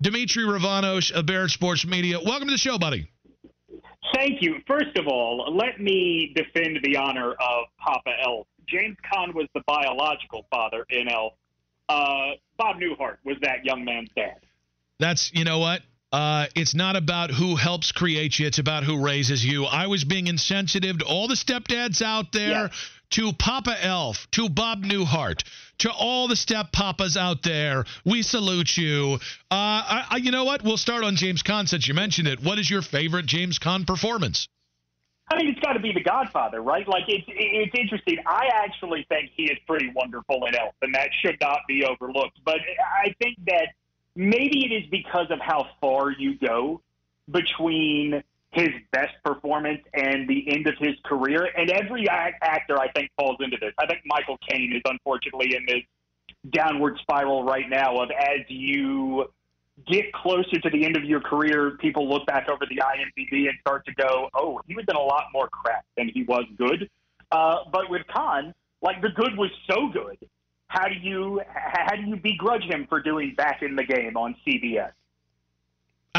Demetri Ravanos of Barrett Sports Media. Welcome to the show, buddy. Thank you. First of all, let me defend the honor of Papa Elf. James Caan was the biological father in Elf. Uh, Bob Newhart was that young man's dad. That's, you know what? Uh, it's not about who helps create you, it's about who raises you. I was being insensitive to all the stepdads out there, yes. To Papa Elf, to Bob Newhart, to all the step papas out there. We salute you. Uh, I, I, you know what? We'll start on James Caan since you mentioned it. What is your favorite James Caan performance? I mean, it's got to be The Godfather, right? Like, it's it's interesting. I actually think he is pretty wonderful in Elf, and that should not be overlooked. But I think that maybe it is because of how far you go between his best performance and the end of his career. And every act- actor, I think, falls into this. I think Michael Caine is unfortunately in this downward spiral right now of as you get closer to the end of your career, people look back over the IMDb and start to go, oh, he was in a lot more crap than he was good. Uh, but with Caan, like the good was so good how do you how do you begrudge him for doing back in the game on CBS?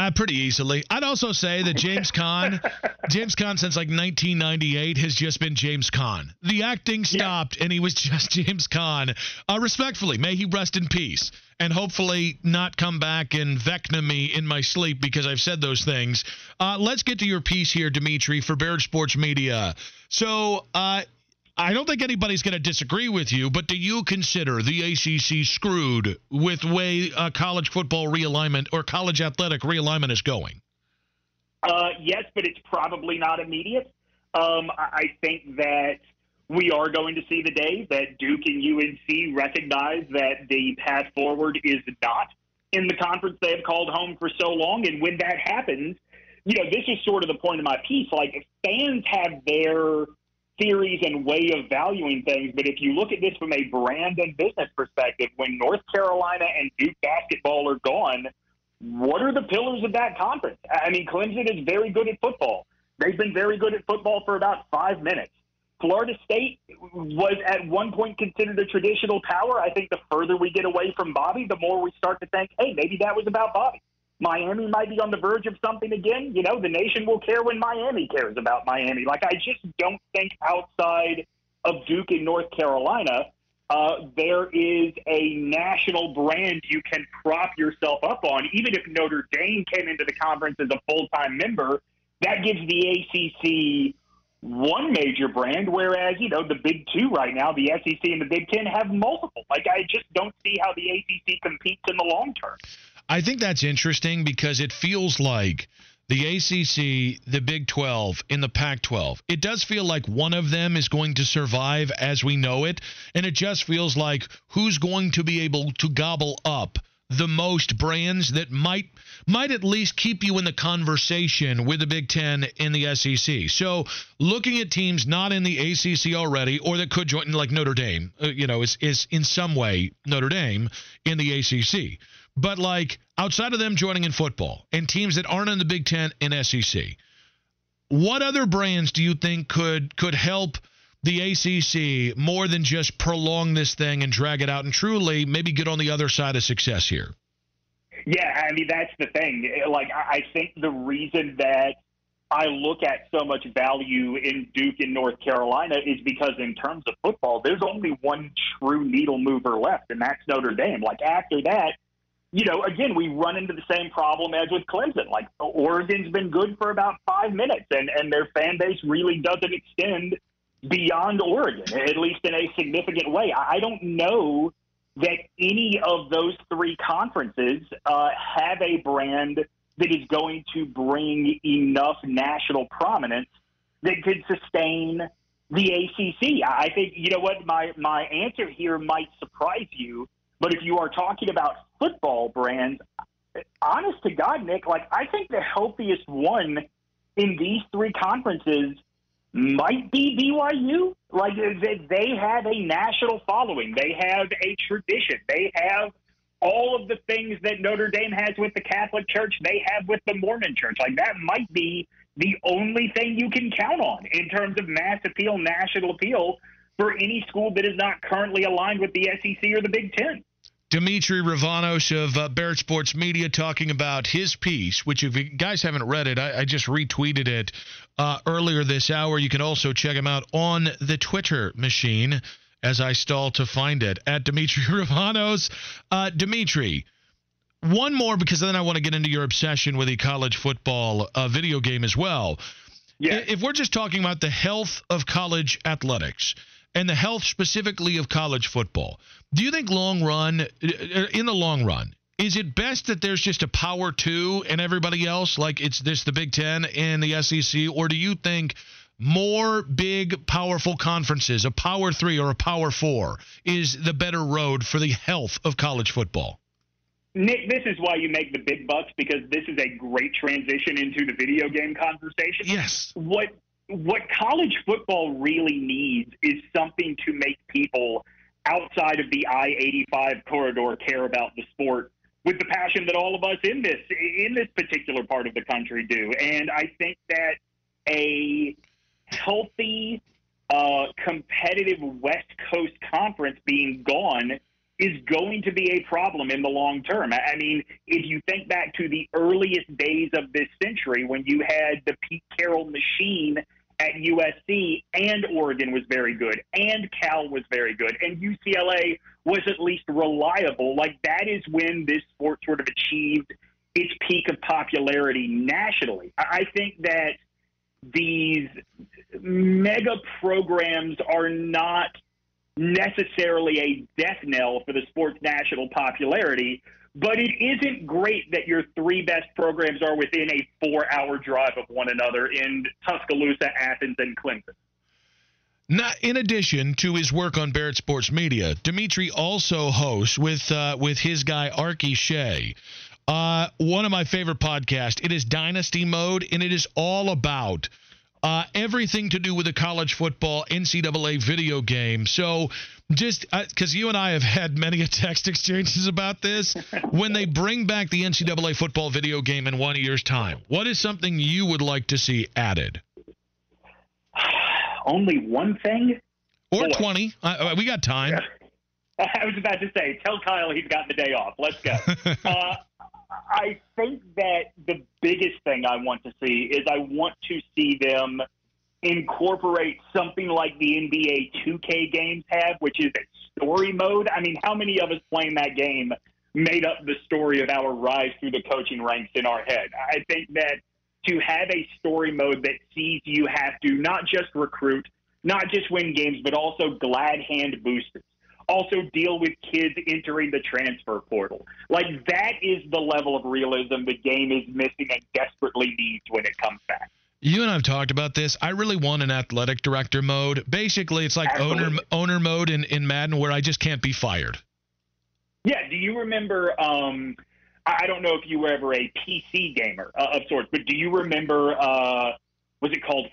Uh, pretty easily. I'd also say that James Caan, James Caan since like 1998 has just been James Caan. The acting stopped yeah. and he was just James Caan. Uh, respectfully, may he rest in peace and hopefully not come back and vecna me in my sleep because I've said those things. Uh, let's get to your piece here, Demetri, for Barrett Sports Media. So, uh, I don't think anybody's going to disagree with you, but do you consider the ACC screwed with way uh, college football realignment or college athletic realignment is going? Uh, yes, but it's probably not immediate. Um, I think that we are going to see the day that Duke and UNC recognize that the path forward is not in the conference they have called home for so long. And when that happens, you know, this is sort of the point of my piece. Like, fans have their theories and way of valuing things. But if you look at this from a brand and business perspective, when North Carolina and Duke basketball are gone, what are the pillars of that conference? I mean, Clemson is very good at football. They've been very good at football for about five minutes. Florida State was at one point considered a traditional power. I think the further we get away from Bobby, the more we start to think, hey, maybe that was about Bobby. Miami might be on the verge of something again. You know, the nation will care when Miami cares about Miami. Like, I just don't think outside of Duke in North Carolina, uh, there is a national brand you can prop yourself up on. Even if Notre Dame came into the conference as a full time member, that gives the ACC one major brand, whereas, you know, the Big Two right now, the SEC and the Big Ten have multiple. Like, I just don't see how the ACC competes in the long term. I think that's interesting because it feels like the ACC, the Big 12, and the Pac 12. It does feel like one of them is going to survive as we know it. And it just feels like who's going to be able to gobble up the most brands that might might at least keep you in the conversation with the Big Ten and the SEC. So looking at teams not in the ACC already or that could join, like Notre Dame, uh, you know, is is in some way Notre Dame in the ACC. But like outside of them joining in football and teams that aren't in the Big Ten and SEC, what other brands do you think could could help the ACC more than just prolong this thing and drag it out and truly maybe get on the other side of success here? Yeah, I mean that's the thing. Like I think the reason that I look at so much value in Duke and North Carolina is because in terms of football, there's only one true needle mover left, and that's Notre Dame. Like after that, you know, again, we run into the same problem as with Clemson. Like Oregon's been good for about five minutes, and and their fan base really doesn't extend beyond Oregon, at least in a significant way. I don't know that any of those three conferences uh, have a brand that is going to bring enough national prominence that could sustain the ACC. I think you know what my my answer here might surprise you but if you are talking about football brands, honest to God, Nick, like I think the healthiest one in these three conferences might be BYU. Like they have a national following, they have a tradition, they have all of the things that Notre Dame has with the Catholic Church, they have with the Mormon Church. Like that might be the only thing you can count on in terms of mass appeal, national appeal for any school that is not currently aligned with the SEC or the Big Ten. Demetri Ravanos of uh, Barrett Sports Media talking about his piece, which if you guys haven't read it, I, I just retweeted it uh, earlier this hour. You can also check him out on the Twitter machine as I stall to find it at Demetri Ravanos. Uh, Demetri, one more because then I want to get into your obsession with the college football uh, video game as well. Yeah. If we're just talking about the health of college athletics – and the health specifically of college football. Do you think long run, uh, in the long run, is it best that there's just a power two and everybody else like it's this the Big Ten and the SEC, or do you think more big powerful conferences, a power three or a power four, is the better road for the health of college football? Nick, this is why you make the big bucks because this is a great transition into the video game conversation. Yes. What what college football really needs is something to make people outside of the I 85 corridor care about the sport with the passion that all of us in this in this particular part of the country do. And I think that a healthy, uh, competitive West Coast conference being gone is going to be a problem in the long term. I mean, if you think back to the earliest days of this century when you had the Pete Carroll machine at USC, and Oregon was very good, and Cal was very good, and UCLA was at least reliable. Like that is when this sport sort of achieved its peak of popularity nationally. I think that these mega programs are not necessarily a death knell for the sport's national popularity, but it isn't great that your three best programs are within a four hour drive of one another in Tuscaloosa, Athens, and Clemson. Now, in addition to his work on Barrett Sports Media, Demetri also hosts with uh, with his guy Arky Shea. Uh, one of my favorite podcasts. It is Dynasty Mode, and it is all about uh, everything to do with the college football NCAA video game. So just because uh, you and I have had many text exchanges about this, when they bring back the NCAA football video game in one year's time, what is something you would like to see added? Only one thing? Or Boy. 20. Uh, we got time. I was about to say, tell Kyle he's got the day off. Let's go. I think that the biggest thing I want to see is I want to see them incorporate something like the NBA 2K games have, which is a story mode. I mean, how many of us playing that game made up the story of our rise through the coaching ranks in our head? I think that to have a story mode that sees you have to not just recruit, not just win games, but also glad hand boosters also deal with kids entering the transfer portal. Like that is the level of realism the game is missing and desperately needs when it comes back. You and I've talked about this. I really want an athletic director mode. Basically, it's like owner owner mode in, in Madden where I just can't be fired. Yeah. Do you remember? Um, I don't know if you were ever a PC gamer uh, of sorts, but do you remember? Uh, was it called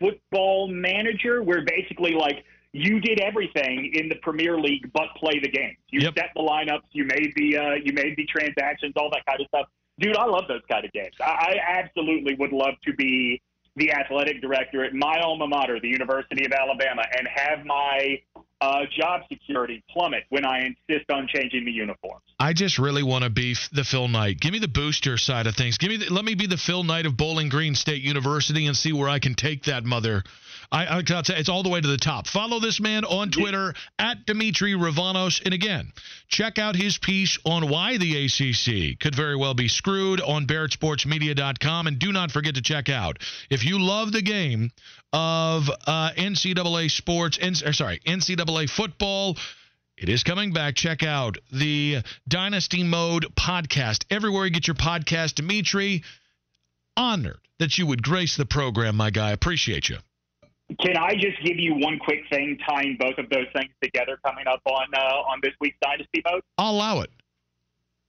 Football Manager, where basically like you did everything in the Premier League but play the game. You yep. set the lineups, you made the uh, you made the transactions, all that kind of stuff. Dude, I love those kind of games. I, I absolutely would love to be the athletic director at my alma mater, the University of Alabama, and have my uh, job security plummet when I insist on changing the uniforms. I just really want to be the Phil Knight. Give me the booster side of things. Give me the, let me be the Phil Knight of Bowling Green State University and see where I can take that mother I, I it's all the way to the top. Follow this man on Twitter at Demetri Ravanos. And again, check out his piece on why the ACC could very well be screwed on BarrettSportsMedia.com. And do not forget to check out if you love the game of uh, NCAA sports, N- sorry, NCAA football. It is coming back. Check out the Dynasty Mode podcast. Everywhere you get your podcast, Demetri, honored that you would grace the program, my guy. Appreciate you. Can I just give you one quick thing tying both of those things together coming up on uh, on this week's Dynasty Mode? I'll allow it.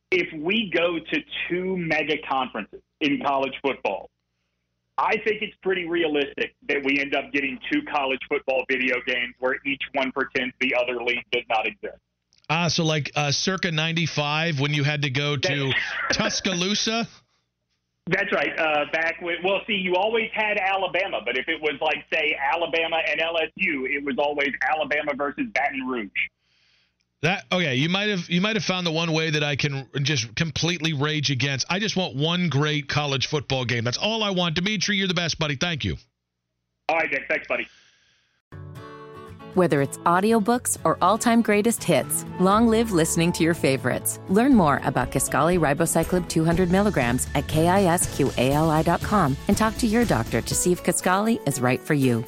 if we go to two mega conferences in college football, I think it's pretty realistic that we end up getting two college football video games where each one pretends the other league does not exist. Ah, so like uh, circa 95 when you had to go to Tuscaloosa? That's right. Uh, back when, well, see, you always had Alabama, but if it was like, say, Alabama and LSU, it was always Alabama versus Baton Rouge. That okay, you might have you might have found the one way that I can just completely rage against. I just want one great college football game. That's all I want. Demetri, you're the best, buddy. Thank you. All right, Dick. Thanks, buddy. Whether it's audiobooks or all-time greatest hits, long live listening to your favorites. Learn more about Kisqali Ribociclib 200 milligrams at kisqali.com and talk to your doctor to see if Kisqali is right for you.